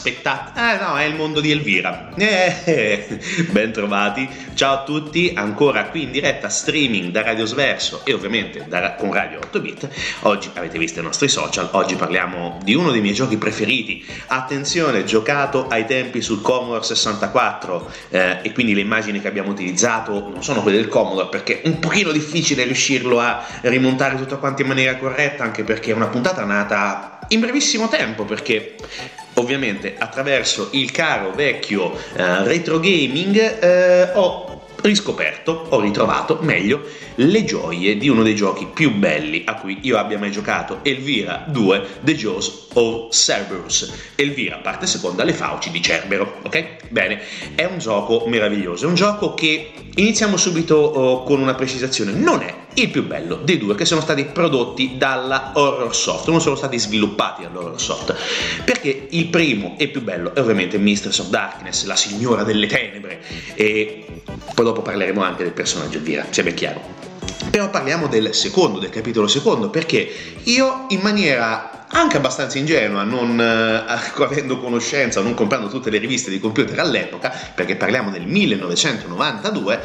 Inaspettati. Eh no, è il mondo di Elvira. Eh, ben. Ciao a tutti, ancora qui in diretta streaming da Radio Sverso e ovviamente da, con Radio 8 Bit. Oggi avete visto i nostri social, oggi parliamo di uno dei miei giochi preferiti. Attenzione, giocato ai tempi sul Commodore 64 eh, e quindi le immagini che abbiamo utilizzato non sono quelle del Commodore perché è un pochino difficile riuscirlo a rimontare tutto quanto in maniera corretta anche perché è una puntata nata in brevissimo tempo perché ovviamente attraverso il caro vecchio eh, retro gaming eh, ho riscoperto, ho ritrovato meglio le gioie di uno dei giochi più belli a cui io abbia mai giocato, Elvira 2 The Jaws of Cerberus. Elvira, parte seconda, le fauci di Cerbero, ok? Bene, è un gioco meraviglioso, è un gioco che iniziamo subito oh, con una precisazione, non è il più bello dei due che sono stati prodotti dalla Horror Soft, non sono stati sviluppati dall'Horror Soft, perché il primo e più bello è ovviamente Mistress of Darkness, la signora delle tenebre, e poi dopo parleremo anche del personaggio Elvira, sia ben chiaro. Però parliamo del secondo, del capitolo secondo, perché io in maniera anche abbastanza ingenua, non eh, avendo conoscenza, non comprando tutte le riviste di computer all'epoca, perché parliamo del 1992,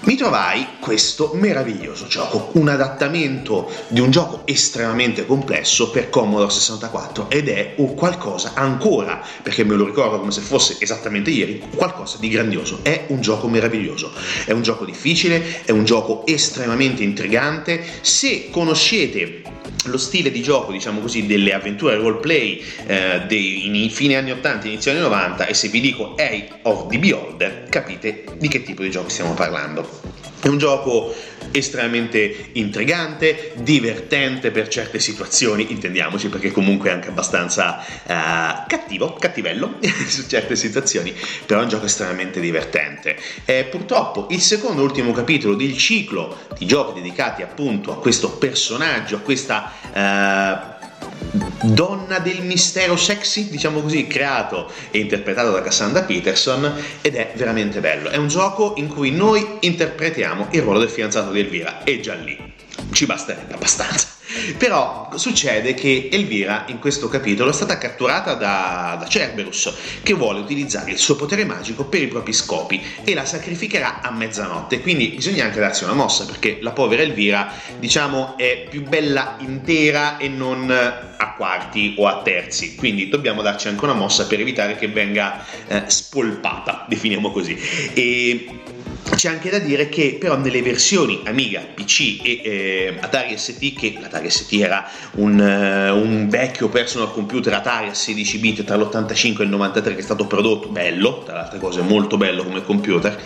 mi trovai questo meraviglioso gioco, un adattamento di un gioco estremamente complesso per Commodore 64 ed è un qualcosa ancora, perché me lo ricordo come se fosse esattamente ieri, qualcosa di grandioso. È un gioco meraviglioso, è un gioco difficile, è un gioco estremamente intrigante. Se conoscete lo stile di gioco, diciamo così, delle avventure roleplay eh, dei fine anni 80, inizio anni 90 e se vi dico Age of the Beholder capite di che tipo di gioco stiamo parlando. È un gioco estremamente intrigante, divertente per certe situazioni, intendiamoci perché comunque è anche abbastanza uh, cattivo, cattivello su certe situazioni, però è un gioco estremamente divertente. Eh, purtroppo il secondo e ultimo capitolo del ciclo di giochi dedicati appunto a questo personaggio, a questa... Uh, donna del mistero sexy, diciamo così, creato e interpretato da Cassandra Peterson ed è veramente bello. È un gioco in cui noi interpretiamo il ruolo del fidanzato di Elvira e già lì ci basterebbe abbastanza. Però succede che Elvira in questo capitolo è stata catturata da, da, Cerberus che vuole utilizzare il suo potere magico per i propri scopi e la sacrificherà a mezzanotte. Quindi bisogna anche darsi una mossa perché la povera Elvira, diciamo, è più bella intera e non a quarti o a terzi. Quindi dobbiamo darci anche una mossa per evitare che venga eh, spolpata, definiamo così. E c'è anche da dire che però nelle versioni Amiga, PC e eh, Atari ST, che l'Atari ST era un, uh, un, vecchio personal computer Atari a 16 bit tra l'85 e il 93 che è stato prodotto, bello, tra le altre cose molto bello come computer,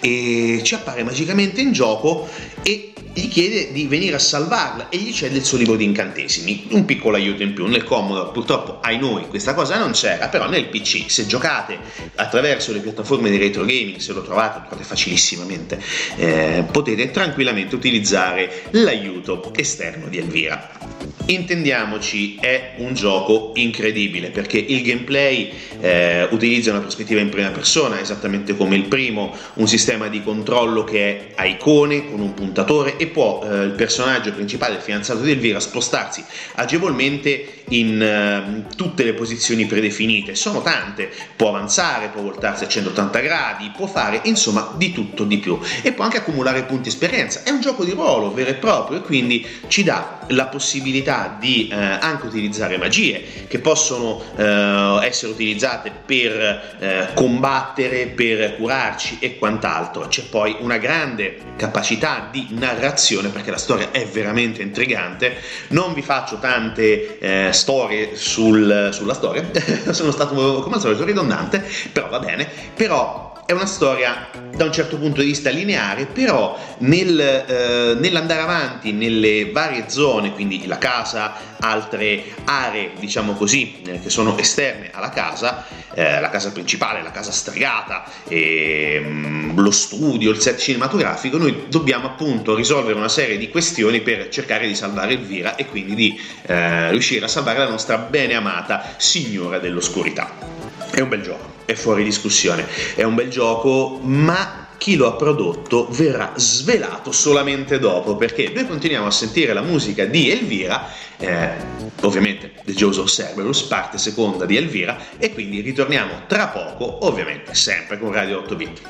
e ci appare magicamente in gioco e gli chiede di venire a salvarla e gli cede il suo libro di incantesimi, un piccolo aiuto in più. Nel Commodore purtroppo ai noi questa cosa non c'era, però nel PC se giocate attraverso le piattaforme di retro gaming, se lo trovate, lo trovate facilissimamente, eh, potete tranquillamente utilizzare l'aiuto esterno di Elvira. Intendiamoci, è un gioco incredibile perché il gameplay eh, utilizza una prospettiva in prima persona, esattamente come il primo, un sistema di controllo che è a icone con un puntatore e può eh, il personaggio principale, il fidanzato di Elvira, spostarsi agevolmente in eh, tutte le posizioni predefinite. Sono tante, può avanzare, può voltarsi a 180 gradi, può fare insomma di tutto di più e può anche accumulare punti esperienza. È un gioco di ruolo vero e proprio e quindi ci dà la possibilità possibilità di eh, anche utilizzare magie che possono eh, essere utilizzate per eh, combattere, per curarci e quant'altro. C'è poi una grande capacità di narrazione perché la storia è veramente intrigante. Non vi faccio tante eh, storie sul, sulla storia, sono stato come al solito ridondante, però va bene. Però è una storia da un certo punto di vista lineare, però nel, eh, nell'andare avanti nelle varie zone, quindi la casa, altre aree, diciamo così, eh, che sono esterne alla casa, eh, la casa principale, la casa stregata, ehm, lo studio, il set cinematografico, noi dobbiamo appunto risolvere una serie di questioni per cercare di salvare Elvira e quindi di eh, riuscire a salvare la nostra bene amata signora dell'oscurità. È un bel gioco, è fuori discussione, è un bel gioco, ma chi lo ha prodotto verrà svelato solamente dopo, perché noi continuiamo a sentire la musica di Elvira, eh, ovviamente The Jaws of Cerberus, parte seconda di Elvira, e quindi ritorniamo tra poco, ovviamente sempre con Radio 8 Bit.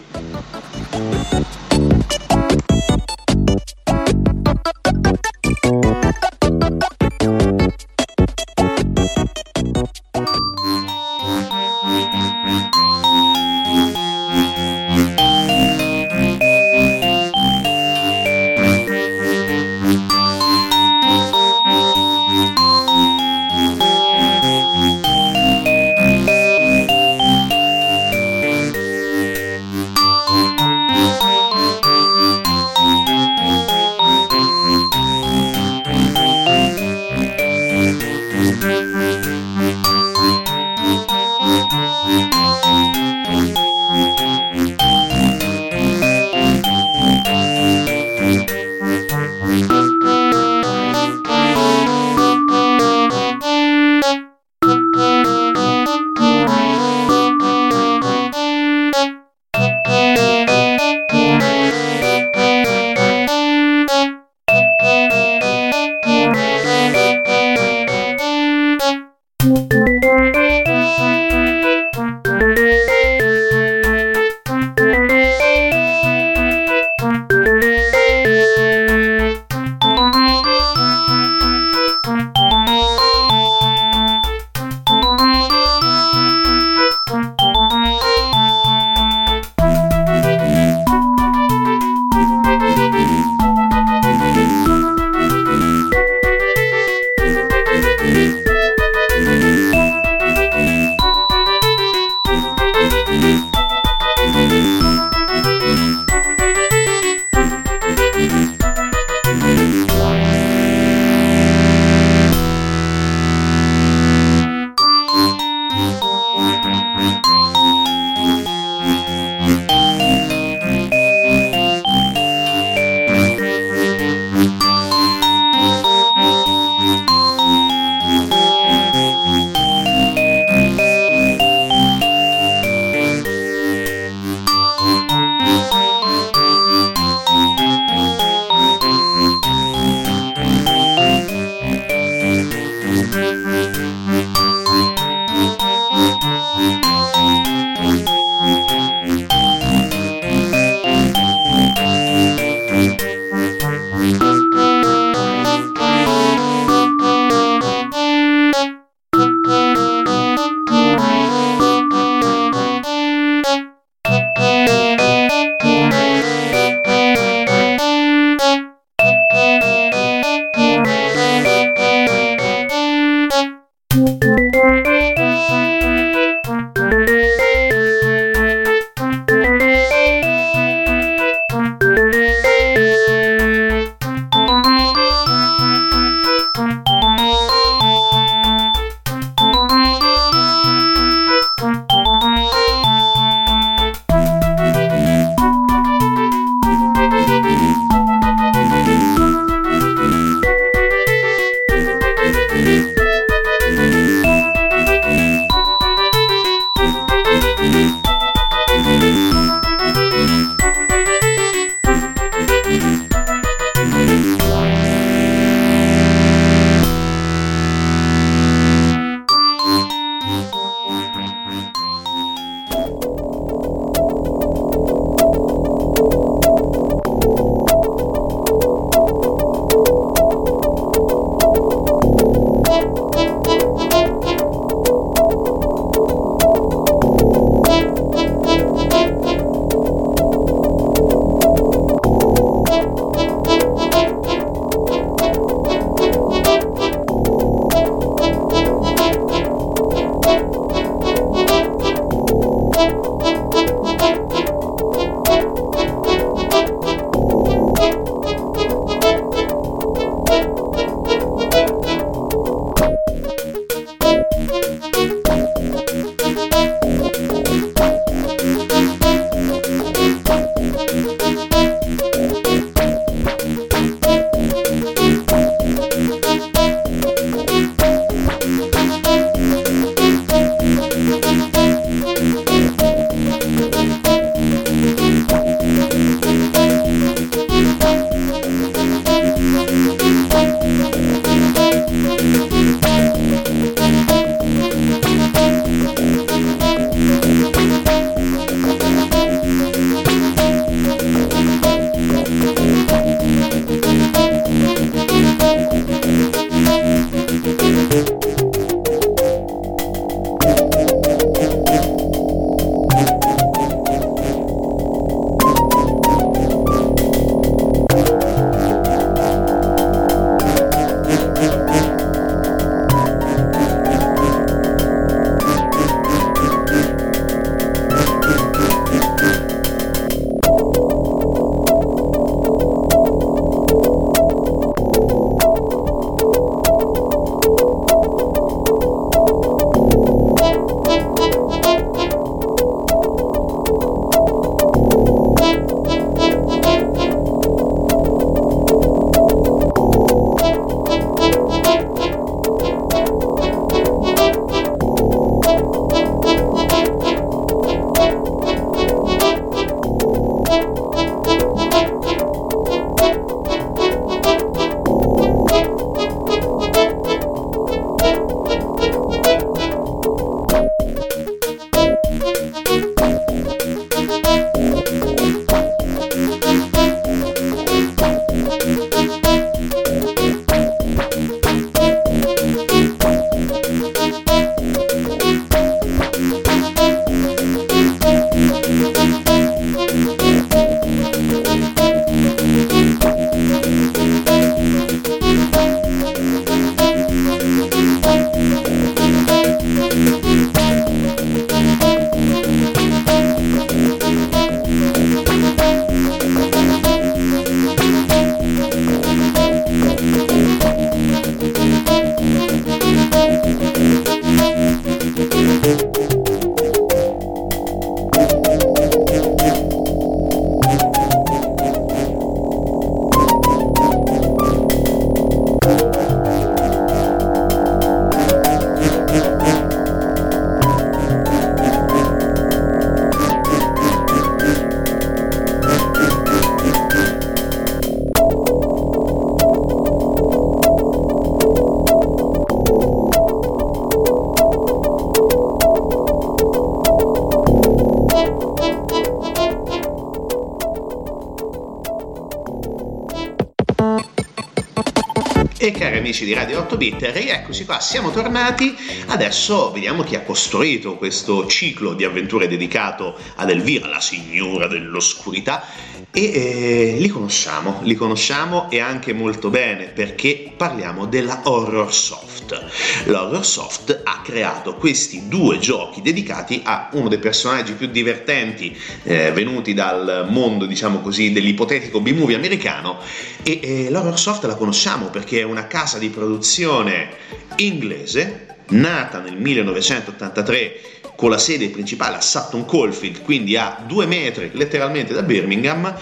8 Bit, rieccoci qua, siamo tornati. Adesso vediamo chi ha costruito questo ciclo di avventure dedicato ad Elvira, la signora dell'oscurità. E eh, li conosciamo, li conosciamo e anche molto bene perché parliamo della Horror Soft. L'Horror Soft ha creato questi due giochi dedicati a uno dei personaggi più divertenti eh, venuti dal mondo, diciamo così, dell'ipotetico B-movie americano. E eh, l'Horror Soft la conosciamo perché è una casa di produzione inglese nata nel 1983 con la sede principale a Sutton Coldfield, quindi a due metri letteralmente da Birmingham,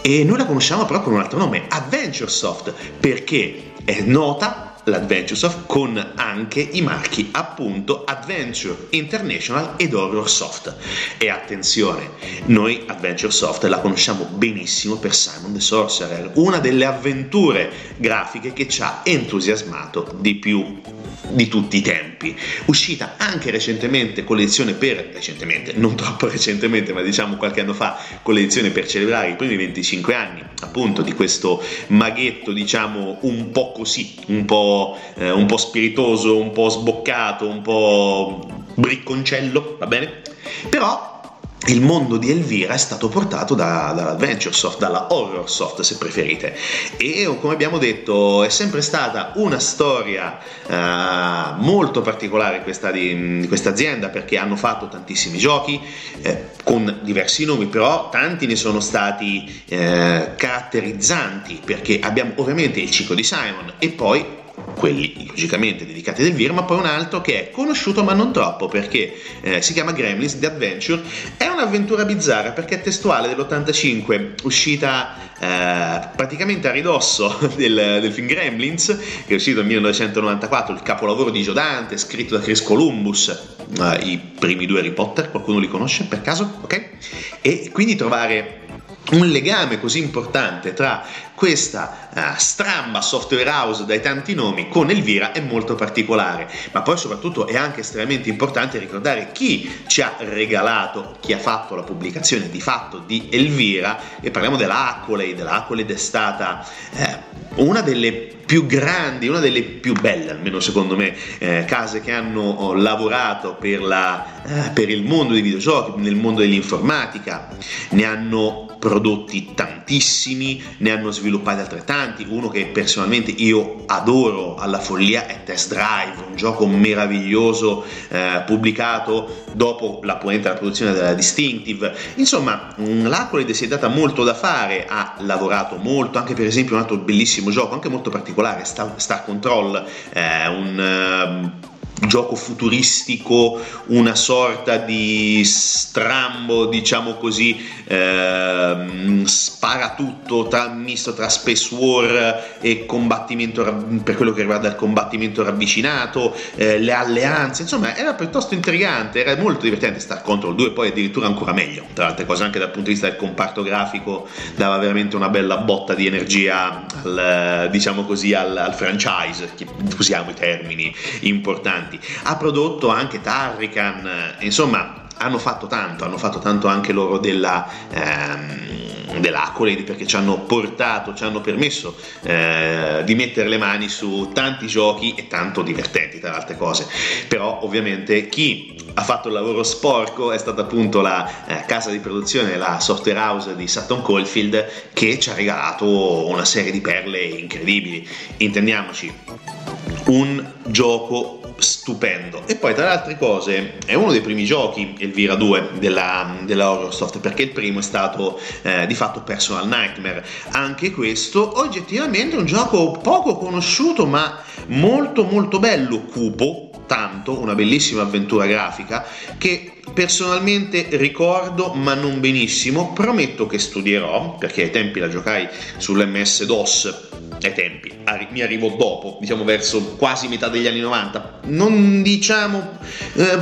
e noi la conosciamo però con un altro nome, Adventure Soft, perché è nota l'Adventuresoft con anche i marchi appunto Adventure International ed Horror Soft. E attenzione, noi Adventure Soft la conosciamo benissimo per Simon the Sorcerer, una delle avventure grafiche che ci ha entusiasmato di più di tutti i tempi. Uscita anche recentemente con l'edizione per, recentemente, non troppo recentemente, ma diciamo qualche anno fa, con l'edizione per celebrare i primi 25 anni appunto di questo maghetto, diciamo un po' così, un po', eh, un po spiritoso, un po' sboccato, un po' bricconcello, va bene? Però il mondo di Elvira è stato portato da, dall'Adventure Soft, dalla Horror Soft se preferite e come abbiamo detto è sempre stata una storia uh, molto particolare questa di questa azienda perché hanno fatto tantissimi giochi eh, con diversi nomi però tanti ne sono stati eh, caratterizzanti perché abbiamo ovviamente il ciclo di Simon e poi quelli logicamente dedicati ad Elvira, ma poi un altro che è conosciuto ma non troppo perché eh, si chiama Gremlins The Adventure. È un'avventura bizzarra perché è testuale dell'85, uscita eh, praticamente a ridosso del, del, film Gremlins, che è uscito nel 1994, il capolavoro di Giodante, scritto da Chris Columbus, eh, i primi due Harry Potter, qualcuno li conosce per caso? Ok? E quindi trovare un legame così importante tra questa uh, stramba software house dai tanti nomi con Elvira è molto particolare, ma poi soprattutto è anche estremamente importante ricordare chi ci ha regalato, chi ha fatto la pubblicazione di fatto di Elvira. E parliamo della Accolade, la Accolade è stata eh, una delle più grandi, una delle più belle, almeno secondo me, eh, case che hanno oh, lavorato per, la, eh, per il mondo dei videogiochi, nel mondo dell'informatica, ne hanno prodotti tantissimi, ne hanno sviluppati altrettanti, uno che personalmente io adoro alla follia è Test Drive, un gioco meraviglioso eh, pubblicato dopo la ponente della produzione della Distinctive, insomma l'Accolade si è data molto da fare, ha lavorato molto, anche per esempio un altro bellissimo gioco, anche molto particolare, Star, Star Control, eh, un... Uh, gioco futuristico, una sorta di strambo, diciamo così, eh, spara tutto, tra, misto tra space war e combattimento per quello che riguarda il combattimento ravvicinato, eh, le alleanze, insomma era piuttosto intrigante, era molto divertente Star Control 2, poi addirittura ancora meglio, tra altre cose anche dal punto di vista del comparto grafico dava veramente una bella botta di energia al, diciamo così, al, al franchise, usiamo i termini importanti. Ha prodotto anche Tarrican, insomma hanno fatto tanto, hanno fatto tanto anche loro della, ehm, dell'Accolade perché ci hanno portato, ci hanno permesso eh, di mettere le mani su tanti giochi e tanto divertenti tra le altre cose. Però ovviamente chi ha fatto il lavoro sporco è stata appunto la eh, casa di produzione, la software house di Sutton Coldfield che ci ha regalato una serie di perle incredibili. Intendiamoci, un gioco stupendo. E poi, tra le altre cose, è uno dei primi giochi, Elvira 2, della, della Horrorsoft, perché il primo è stato eh, di fatto Personal Nightmare. Anche questo, oggettivamente, è un gioco poco conosciuto, ma molto molto bello, cupo, tanto, una bellissima avventura grafica che personalmente ricordo ma non benissimo, prometto che studierò perché ai tempi la giocai sull'MS DOS ai tempi, mi arrivo dopo, diciamo verso quasi metà degli anni 90, non diciamo eh,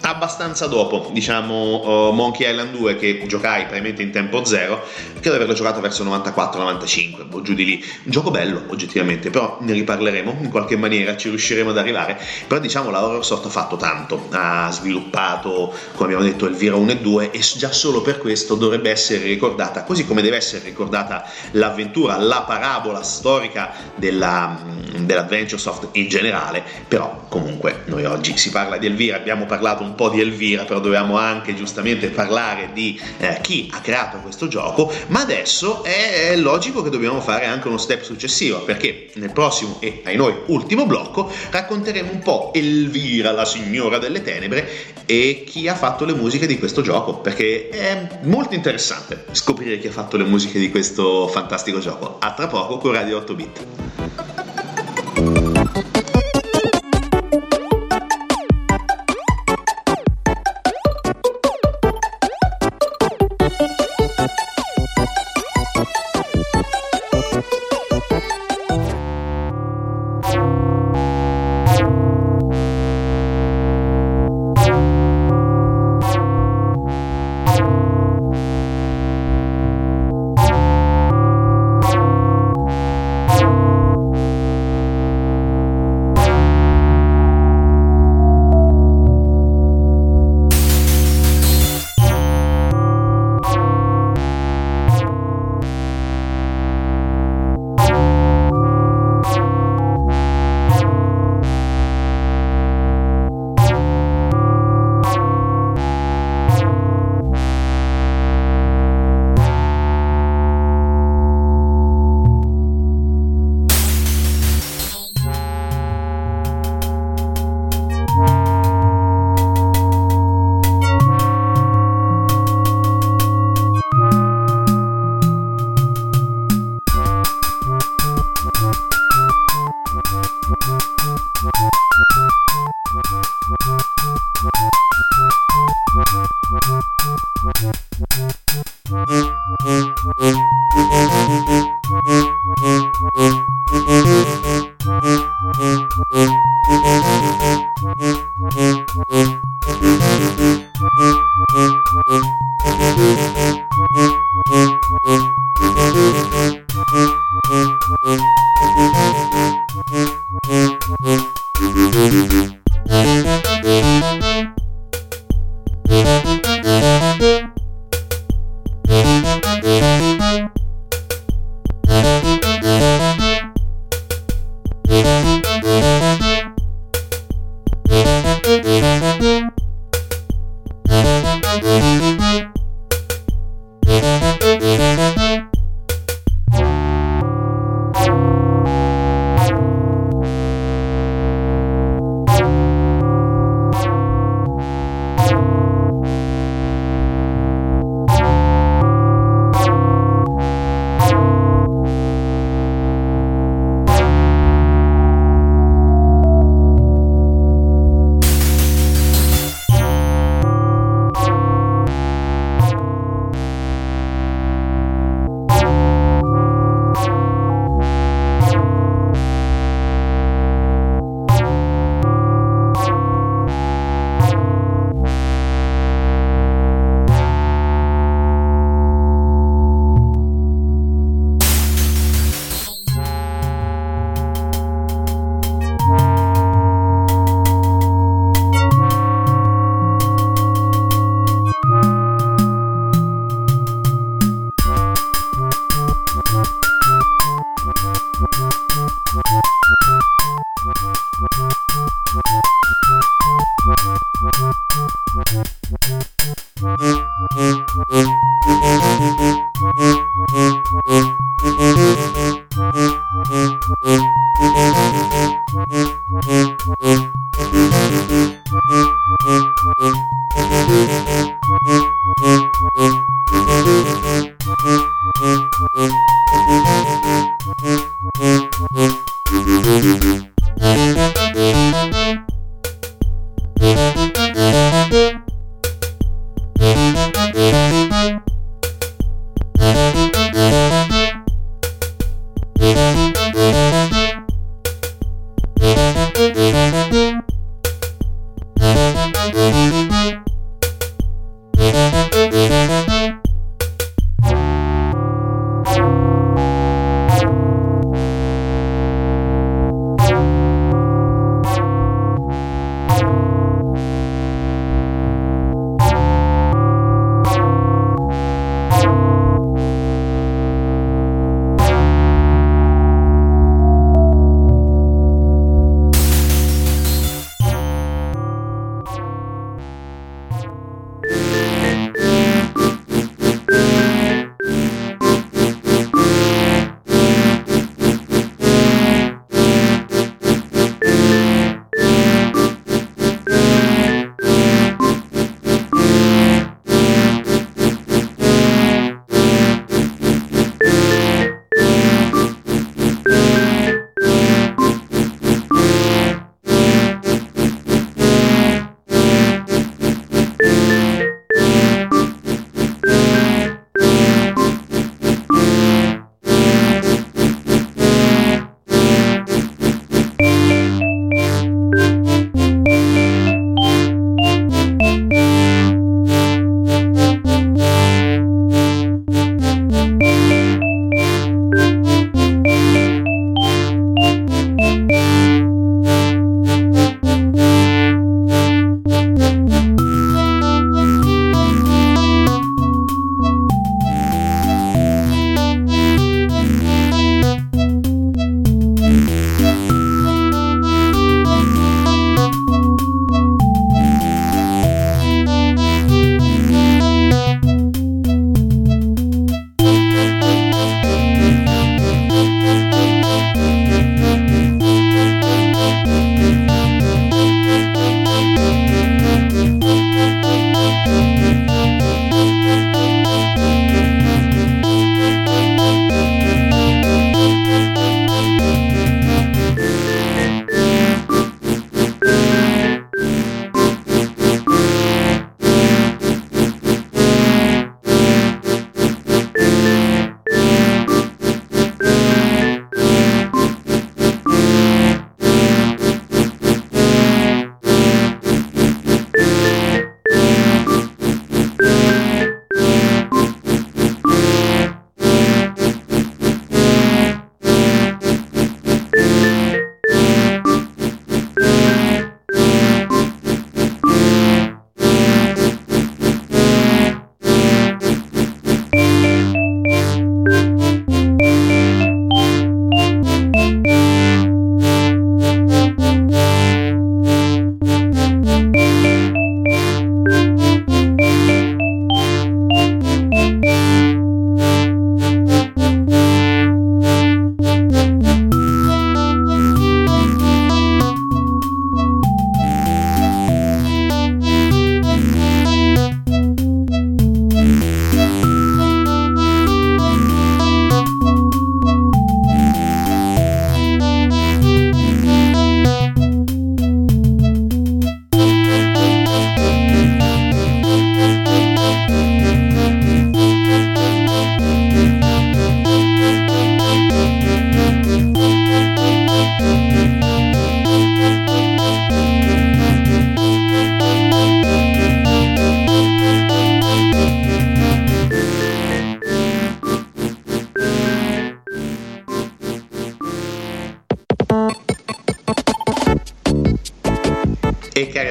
abbastanza dopo, diciamo uh, Monkey Island 2 che giocai praticamente in tempo zero, credo di averlo giocato verso 94-95, o giù di lì, un gioco bello oggettivamente, però ne riparleremo in qualche maniera, ci riusciremo ad arrivare, però diciamo la Horrorsoft ha fatto tanto, ha sviluppato come abbiamo detto Elvira 1 e 2 e già solo per questo dovrebbe essere ricordata, così come deve essere ricordata l'avventura, la parabola storica della, dell'Adventure Soft in generale, però comunque noi oggi si parla di Elvira, abbiamo parlato un po' di Elvira, però dovevamo anche giustamente parlare di eh, chi ha creato questo gioco, ma adesso è logico che dobbiamo fare anche uno step successivo, perché nel prossimo e ai noi ultimo blocco racconteremo un po' Elvira, la signora delle tenebre, e chi ha fatto le musiche di questo gioco, perché è molto interessante scoprire chi ha fatto le musiche di questo fantastico gioco. A tra poco con Radio 8 Bit.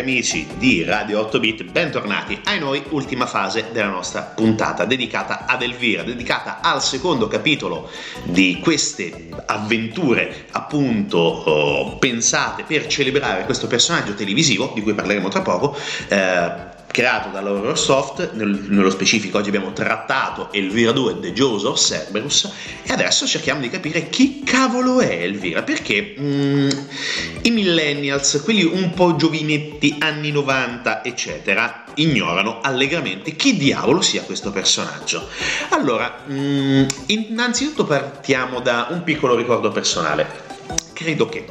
Amici di Radio 8 Bit, bentornati ai noi, ultima fase della nostra puntata dedicata ad Elvira, dedicata al secondo capitolo di queste avventure appunto oh, pensate per celebrare questo personaggio televisivo di cui parleremo tra poco. Eh, creato dalla Soft, nel, nello specifico oggi abbiamo trattato Elvira 2 The Jaws of Cerberus e adesso cerchiamo di capire chi cavolo è Elvira, perché mm, i millennials, quelli un po' giovinetti anni 90 eccetera, ignorano allegramente chi diavolo sia questo personaggio. Allora, mm, innanzitutto partiamo da un piccolo ricordo personale. Credo che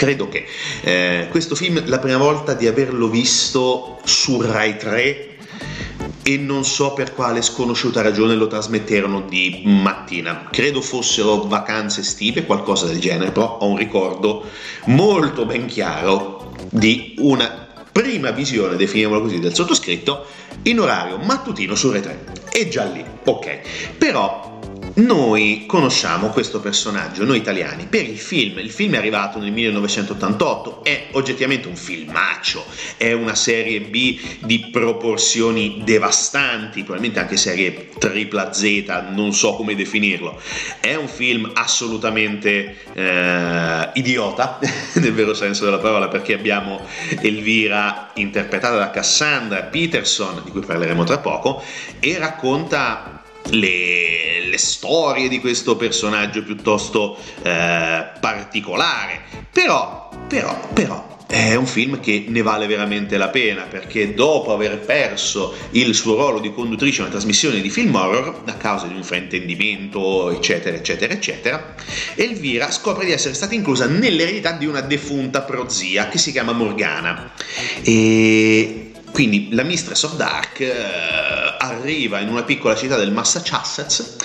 credo che eh, questo film la prima volta di averlo visto su Rai 3 e non so per quale sconosciuta ragione lo trasmetterono di mattina. Credo fossero vacanze estive, qualcosa del genere, però ho un ricordo molto ben chiaro di una prima visione, definiamolo così, del sottoscritto in orario mattutino su Rai 3. E già lì, ok. Però noi conosciamo questo personaggio, noi italiani, per il film. Il film è arrivato nel 1988, è oggettivamente un filmaccio, è una serie B di proporzioni devastanti, probabilmente anche serie tripla Z, non so come definirlo. È un film assolutamente eh, idiota, nel vero senso della parola, perché abbiamo Elvira interpretata da Cassandra Peterson, di cui parleremo tra poco, e racconta le, le, storie di questo personaggio piuttosto eh, particolare. Però, però, però, è un film che ne vale veramente la pena perché dopo aver perso il suo ruolo di conduttrice in una trasmissione di film horror a causa di un fraintendimento eccetera eccetera eccetera Elvira scopre di essere stata inclusa nell'eredità di una defunta prozia che si chiama Morgana e quindi la Mistress of Dark eh, arriva in una piccola città del Massachusetts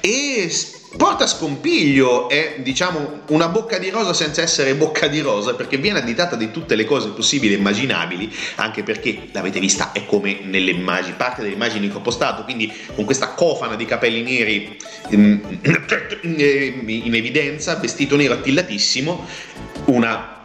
e porta scompiglio è diciamo una bocca di rosa senza essere bocca di rosa perché viene additata di tutte le cose possibili e immaginabili anche perché l'avete vista è come nelle immagini parte delle immagini che ho postato quindi con questa cofana di capelli neri in, in evidenza vestito nero attillatissimo una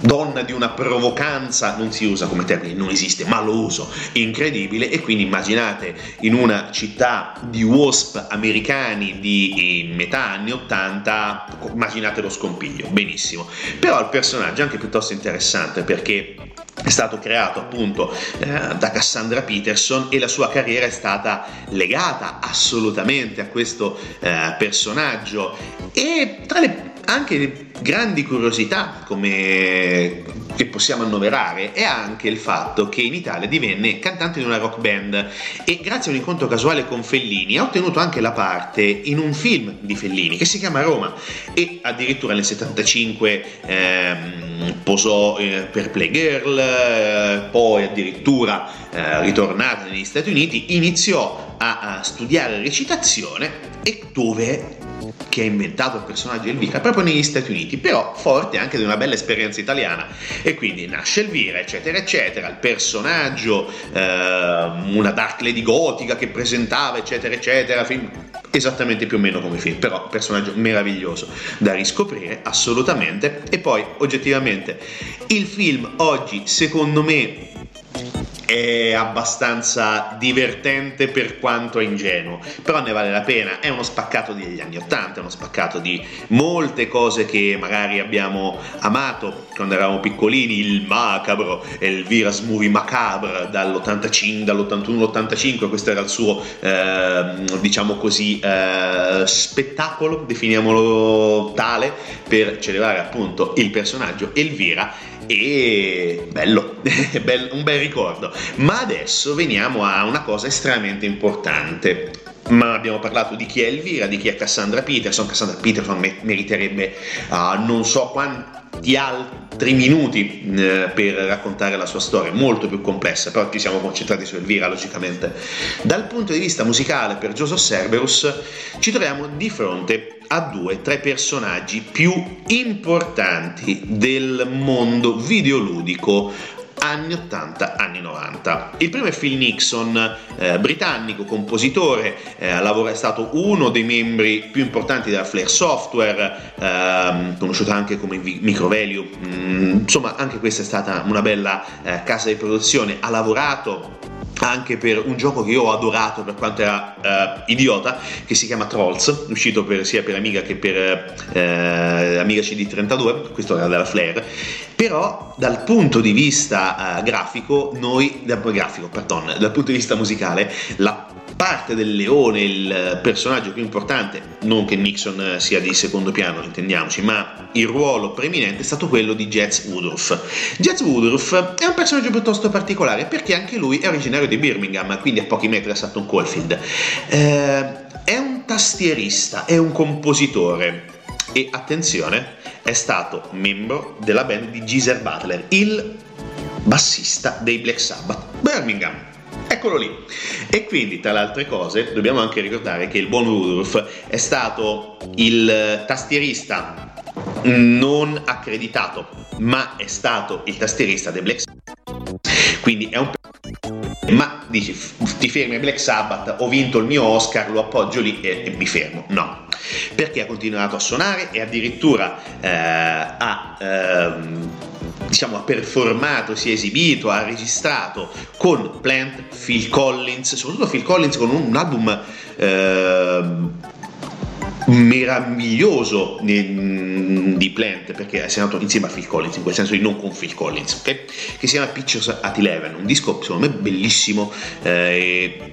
donna di una provocanza, non si usa come termine, non esiste, ma lo uso, incredibile e quindi immaginate in una città di wasp americani di metà anni 80, immaginate lo scompiglio, benissimo. Però il personaggio è anche piuttosto interessante perché è stato creato appunto eh, da Cassandra Peterson e la sua carriera è stata legata assolutamente a questo eh, personaggio e tra le anche grandi curiosità come che possiamo annoverare è anche il fatto che in Italia divenne cantante di una rock band e grazie a un incontro casuale con Fellini ha ottenuto anche la parte in un film di Fellini che si chiama Roma e addirittura nel 75 ehm, posò eh, per Playgirl eh, poi addirittura eh, ritornata negli Stati Uniti iniziò a, a studiare recitazione e dove che ha inventato il personaggio Elvira proprio negli Stati Uniti, però forte anche di una bella esperienza italiana. E quindi nasce Elvira, eccetera, eccetera, il personaggio, eh, una Dark Lady gotica che presentava, eccetera, eccetera, film esattamente più o meno come film, però personaggio meraviglioso da riscoprire assolutamente. E poi oggettivamente il film oggi, secondo me, è abbastanza divertente per quanto è ingenuo, però ne vale la pena, è uno spaccato degli anni 80, è uno spaccato di molte cose che magari abbiamo amato quando eravamo piccolini, il macabro, Elvira's Movie Macabre dall'85, dall'81 85 questo era il suo, eh, diciamo così, eh, spettacolo, definiamolo tale, per celebrare appunto il personaggio Elvira e bello, un bel ricordo. Ma adesso veniamo a una cosa estremamente importante. Ma abbiamo parlato di chi è Elvira, di chi è Cassandra Peterson. Cassandra Peterson meriterebbe uh, non so quanti altri minuti uh, per raccontare la sua storia, molto più complessa, però ci siamo concentrati su Elvira, logicamente. Dal punto di vista musicale, per Joseph Cerberus, ci troviamo di fronte a due tra i personaggi più importanti del mondo videoludico anni 80, anni 90. Il primo è Phil Nixon, eh, britannico, compositore, eh, è stato uno dei membri più importanti della Flare Software, ehm, conosciuta anche come Microvalue, mm, insomma anche questa è stata una bella eh, casa di produzione, ha lavorato anche per un gioco che io ho adorato per quanto era uh, idiota, che si chiama Trolls, uscito per, sia per Amiga che per uh, Amiga CD32, questo era della Flare, però dal punto di vista uh, grafico, noi, grafico, pardon, dal punto di vista musicale, la parte del leone, il personaggio più importante, non che Nixon sia di secondo piano, intendiamoci, ma il ruolo preeminente è stato quello di Jets Woodruff. Jets Woodruff è un personaggio piuttosto particolare perché anche lui è originario di Birmingham, quindi a pochi metri da Sutton Coldfield. Eh, è un tastierista, è un compositore e attenzione, è stato membro della band di Geezer Butler, il bassista dei Black Sabbath, Birmingham. Eccolo lì. E quindi, tra le altre cose, dobbiamo anche ricordare che il buon Rudolph è stato il tastierista non accreditato, ma è stato il tastierista dei Black Sabbath. Quindi è un ma dici ti fermi a Black Sabbath, ho vinto il mio Oscar, lo appoggio lì e, e mi fermo. No, perché ha continuato a suonare e addirittura eh, ha ehm, diciamo, ha performato, si è esibito, ha registrato con Plant, Phil Collins, soprattutto Phil Collins con un, un album eh, meraviglioso di Plant perché è nato insieme a Phil Collins in quel senso di non con Phil Collins okay? che si chiama Pictures at Eleven un disco secondo me bellissimo eh,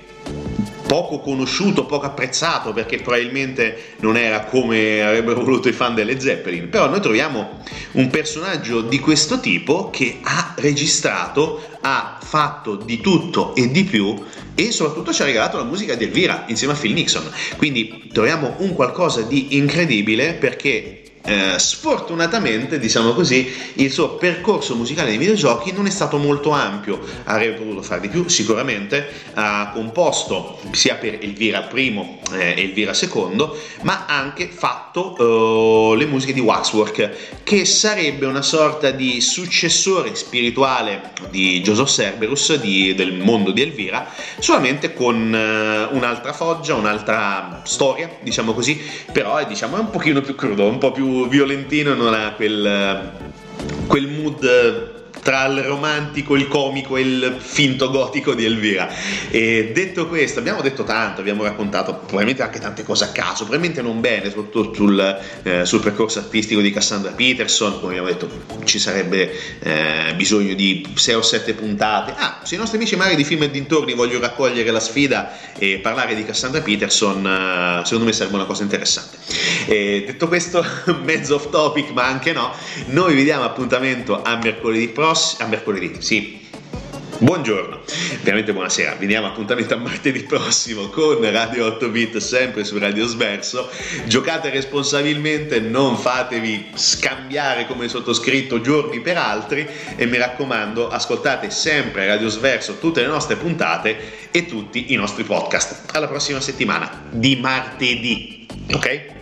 poco conosciuto, poco apprezzato perché probabilmente non era come avrebbero voluto i fan delle Zeppelin, però noi troviamo un personaggio di questo tipo che ha registrato, ha fatto di tutto e di più e soprattutto ci ha regalato la musica di Elvira insieme a Phil Nixon. Quindi troviamo un qualcosa di incredibile perché eh, sfortunatamente, diciamo così, il suo percorso musicale nei videogiochi non è stato molto ampio, avrebbe potuto fare di più sicuramente, ha composto sia per Elvira I eh, e Elvira II, ma ha anche fatto eh, le musiche di Waxwork, che sarebbe una sorta di successore spirituale di Joseph Cerberus, di, del mondo di Elvira, solamente con eh, un'altra foggia, un'altra storia, diciamo così, però è, diciamo, è un pochino più crudo, un po' violentino non ha quel, quel mood tra il romantico, il comico e il finto gotico di Elvira. E detto questo, abbiamo detto tanto, abbiamo raccontato probabilmente anche tante cose a caso, probabilmente non bene, soprattutto sul, eh, sul percorso artistico di Cassandra Peterson, come abbiamo detto ci sarebbe eh, bisogno di 6 o 7 puntate. Ah, se i nostri amici magari di film e dintorni vogliono raccogliere la sfida e parlare di Cassandra Peterson, eh, secondo me sarebbe una cosa interessante. E detto questo, mezzo off topic, ma anche no, noi vi diamo appuntamento a mercoledì prossimo prossimo, a mercoledì, sì. Buongiorno, veramente buonasera, vi diamo appuntamento a martedì prossimo con Radio 8 Bit sempre su Radio Sverso. Giocate responsabilmente, non fatevi scambiare come sottoscritto giorni per altri e mi raccomando ascoltate sempre Radio Sverso tutte le nostre puntate e tutti i nostri podcast. Alla prossima settimana di martedì, ok?